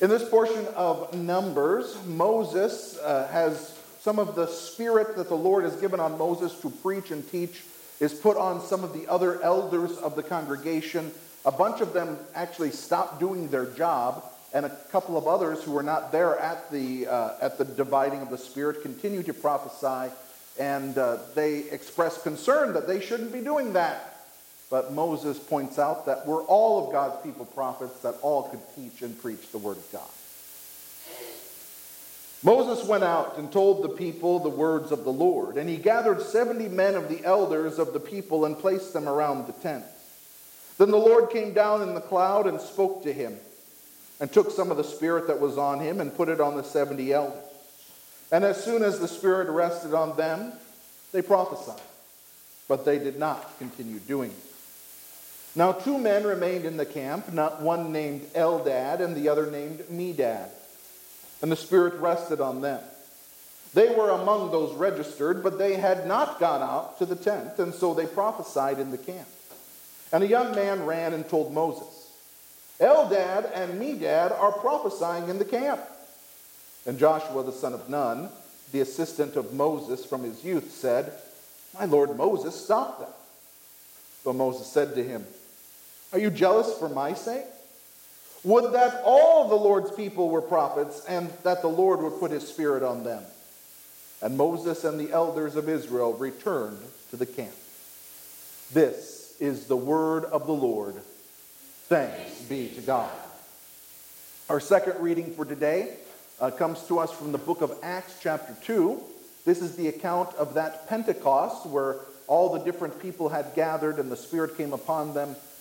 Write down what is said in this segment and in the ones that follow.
In this portion of Numbers, Moses uh, has some of the spirit that the Lord has given on Moses to preach and teach is put on some of the other elders of the congregation. A bunch of them actually stopped doing their job, and a couple of others who were not there at the, uh, at the dividing of the Spirit continue to prophesy, and uh, they express concern that they shouldn't be doing that. But Moses points out that we're all of God's people prophets, that all could teach and preach the Word of God. Moses went out and told the people the words of the Lord, and he gathered 70 men of the elders of the people and placed them around the tent. Then the Lord came down in the cloud and spoke to him, and took some of the Spirit that was on him and put it on the 70 elders. And as soon as the Spirit rested on them, they prophesied, but they did not continue doing it. Now two men remained in the camp, not one named Eldad and the other named Medad and the Spirit rested on them. They were among those registered, but they had not gone out to the tent, and so they prophesied in the camp. And a young man ran and told Moses, Eldad and Medad are prophesying in the camp. And Joshua the son of Nun, the assistant of Moses from his youth, said, My lord Moses, stop them. But Moses said to him, Are you jealous for my sake? Would that all the Lord's people were prophets, and that the Lord would put his spirit on them. And Moses and the elders of Israel returned to the camp. This is the word of the Lord. Thanks be to God. Our second reading for today uh, comes to us from the book of Acts, chapter 2. This is the account of that Pentecost where all the different people had gathered and the Spirit came upon them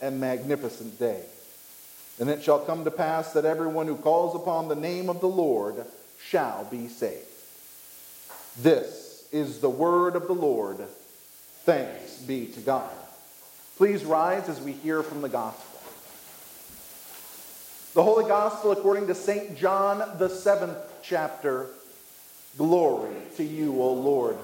and magnificent day. And it shall come to pass that everyone who calls upon the name of the Lord shall be saved. This is the word of the Lord. Thanks be to God. Please rise as we hear from the gospel. The Holy Gospel according to St. John, the seventh chapter. Glory to you, O Lord.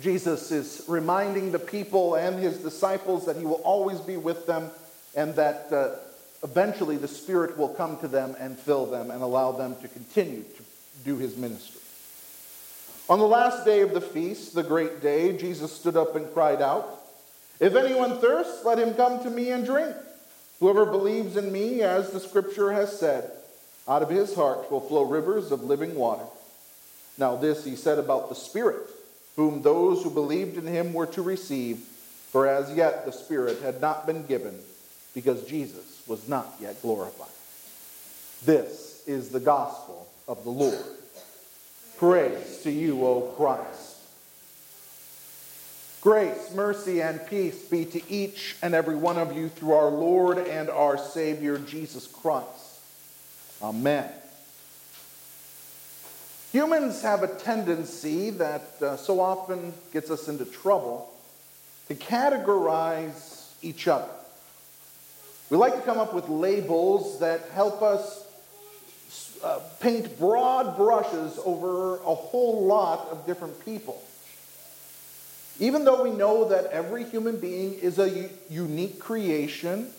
Jesus is reminding the people and his disciples that he will always be with them and that uh, eventually the Spirit will come to them and fill them and allow them to continue to do his ministry. On the last day of the feast, the great day, Jesus stood up and cried out, If anyone thirsts, let him come to me and drink. Whoever believes in me, as the scripture has said, out of his heart will flow rivers of living water. Now, this he said about the Spirit, whom those who believed in him were to receive, for as yet the Spirit had not been given, because Jesus was not yet glorified. This is the gospel of the Lord. Praise to you, O Christ. Grace, mercy, and peace be to each and every one of you through our Lord and our Savior, Jesus Christ. Amen. Humans have a tendency that uh, so often gets us into trouble to categorize each other. We like to come up with labels that help us uh, paint broad brushes over a whole lot of different people. Even though we know that every human being is a unique creation,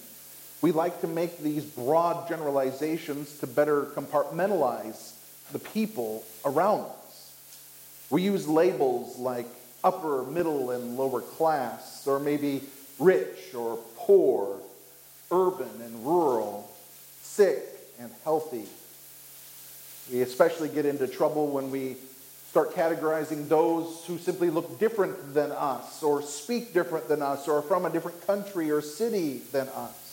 we like to make these broad generalizations to better compartmentalize the people around us. We use labels like upper, middle, and lower class, or maybe rich or poor, urban and rural, sick and healthy. We especially get into trouble when we start categorizing those who simply look different than us, or speak different than us, or are from a different country or city than us.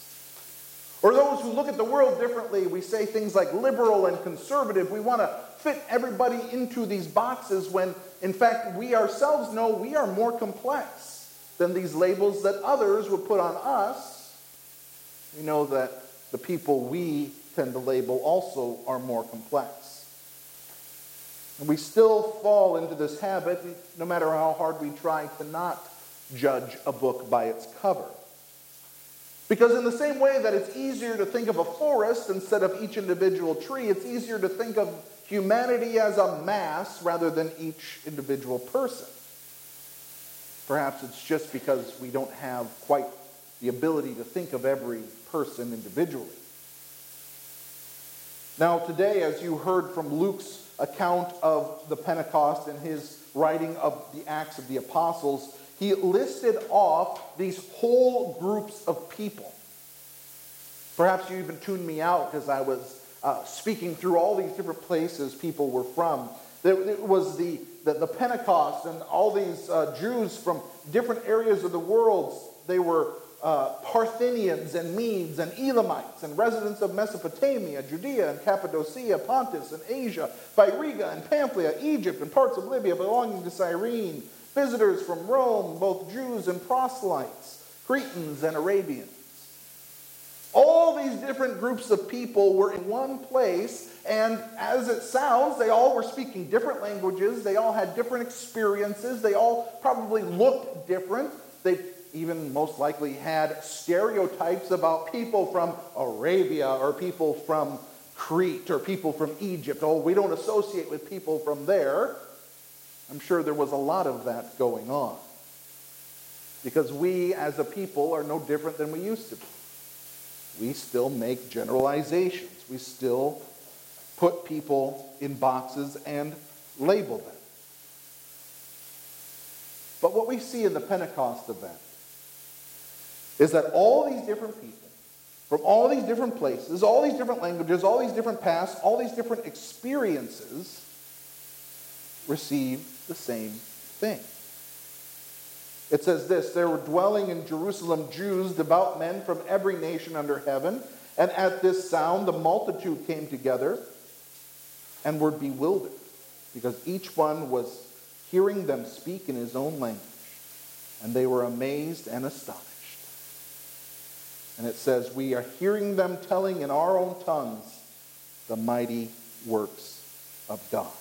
Or those who look at the world differently, we say things like liberal and conservative. We want to fit everybody into these boxes when, in fact, we ourselves know we are more complex than these labels that others would put on us. We know that the people we tend to label also are more complex. And we still fall into this habit, no matter how hard we try to not judge a book by its cover. Because, in the same way that it's easier to think of a forest instead of each individual tree, it's easier to think of humanity as a mass rather than each individual person. Perhaps it's just because we don't have quite the ability to think of every person individually. Now, today, as you heard from Luke's account of the Pentecost and his writing of the Acts of the Apostles, he listed off these whole groups of people. Perhaps you even tuned me out because I was uh, speaking through all these different places people were from. It was the, the, the Pentecost and all these uh, Jews from different areas of the world. They were uh, Parthians and Medes and Elamites and residents of Mesopotamia, Judea and Cappadocia, Pontus and Asia, Phrygia and Pamphylia, Egypt and parts of Libya belonging to Cyrene, visitors from Rome, both Jews and proselytes, Cretans and Arabians. All these different groups of people were in one place, and as it sounds, they all were speaking different languages, they all had different experiences, they all probably looked different. They even most likely had stereotypes about people from Arabia or people from Crete or people from Egypt. Oh, we don't associate with people from there. I'm sure there was a lot of that going on. Because we as a people are no different than we used to be. We still make generalizations. We still put people in boxes and label them. But what we see in the Pentecost event is that all these different people from all these different places, all these different languages, all these different pasts, all these different experiences receive the same thing. It says this There were dwelling in Jerusalem Jews, devout men from every nation under heaven. And at this sound, the multitude came together and were bewildered, because each one was hearing them speak in his own language. And they were amazed and astonished. And it says, We are hearing them telling in our own tongues the mighty works of God.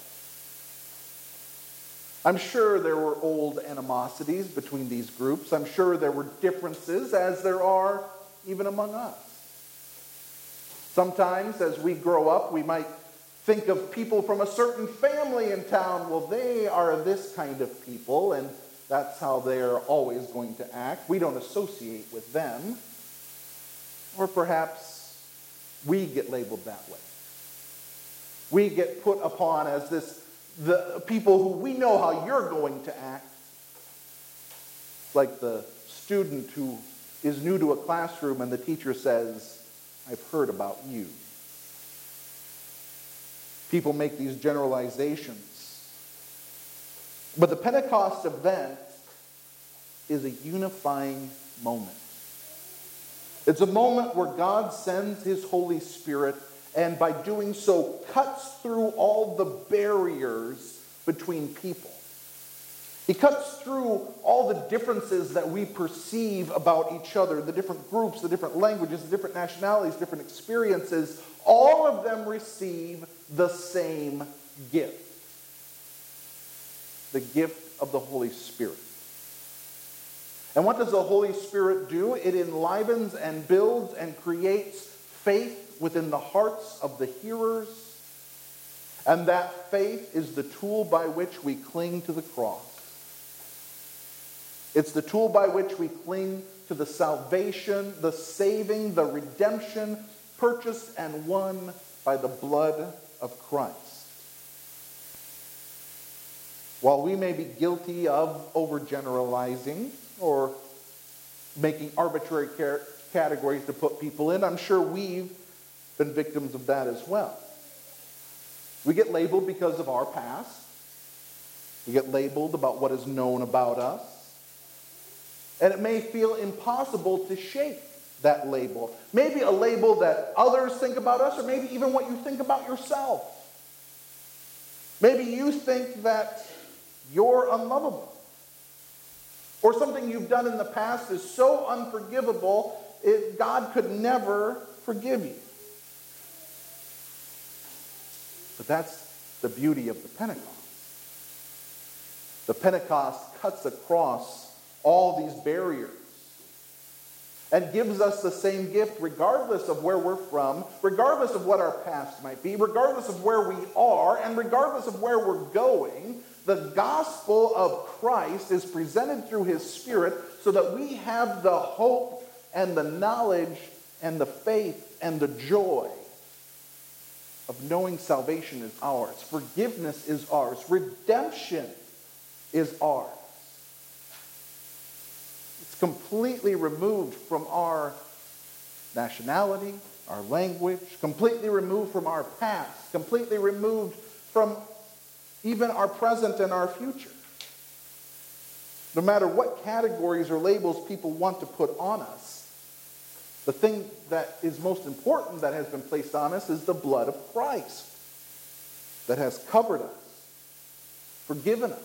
I'm sure there were old animosities between these groups. I'm sure there were differences, as there are even among us. Sometimes, as we grow up, we might think of people from a certain family in town. Well, they are this kind of people, and that's how they're always going to act. We don't associate with them. Or perhaps we get labeled that way. We get put upon as this the people who we know how you're going to act. Like the student who is new to a classroom and the teacher says, I've heard about you. People make these generalizations. But the Pentecost event is a unifying moment. It's a moment where God sends his Holy Spirit and by doing so cuts through all the barriers between people. He cuts through all the differences that we perceive about each other, the different groups, the different languages, the different nationalities, different experiences. All of them receive the same gift the gift of the Holy Spirit. And what does the Holy Spirit do? It enlivens and builds and creates faith within the hearts of the hearers. And that faith is the tool by which we cling to the cross. It's the tool by which we cling to the salvation, the saving, the redemption purchased and won by the blood of Christ. While we may be guilty of overgeneralizing or making arbitrary categories to put people in, I'm sure we've been victims of that as well. We get labeled because of our past. We get labeled about what is known about us. And it may feel impossible to shake that label. Maybe a label that others think about us, or maybe even what you think about yourself. Maybe you think that you're unlovable. Or something you've done in the past is so unforgivable, it, God could never forgive you. But that's the beauty of the Pentecost. The Pentecost cuts across all these barriers and gives us the same gift regardless of where we're from, regardless of what our past might be, regardless of where we are, and regardless of where we're going. The gospel of Christ is presented through his Spirit so that we have the hope and the knowledge and the faith and the joy of knowing salvation is ours, forgiveness is ours, redemption is ours. It's completely removed from our nationality, our language, completely removed from our past, completely removed from even our present and our future. No matter what categories or labels people want to put on us, the thing that is most important that has been placed on us is the blood of Christ that has covered us, forgiven us.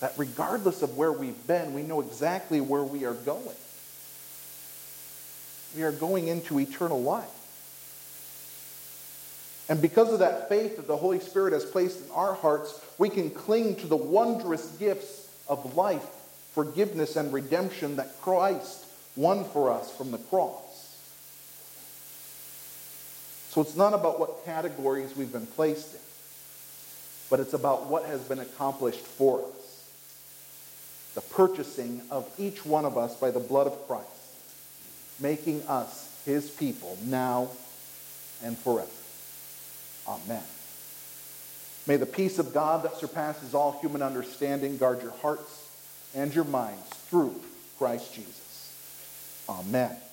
That regardless of where we've been, we know exactly where we are going. We are going into eternal life. And because of that faith that the Holy Spirit has placed in our hearts, we can cling to the wondrous gifts of life, forgiveness, and redemption that Christ won for us from the cross. So it's not about what categories we've been placed in, but it's about what has been accomplished for us. The purchasing of each one of us by the blood of Christ, making us his people now and forever. Amen. May the peace of God that surpasses all human understanding guard your hearts and your minds through Christ Jesus. Amen.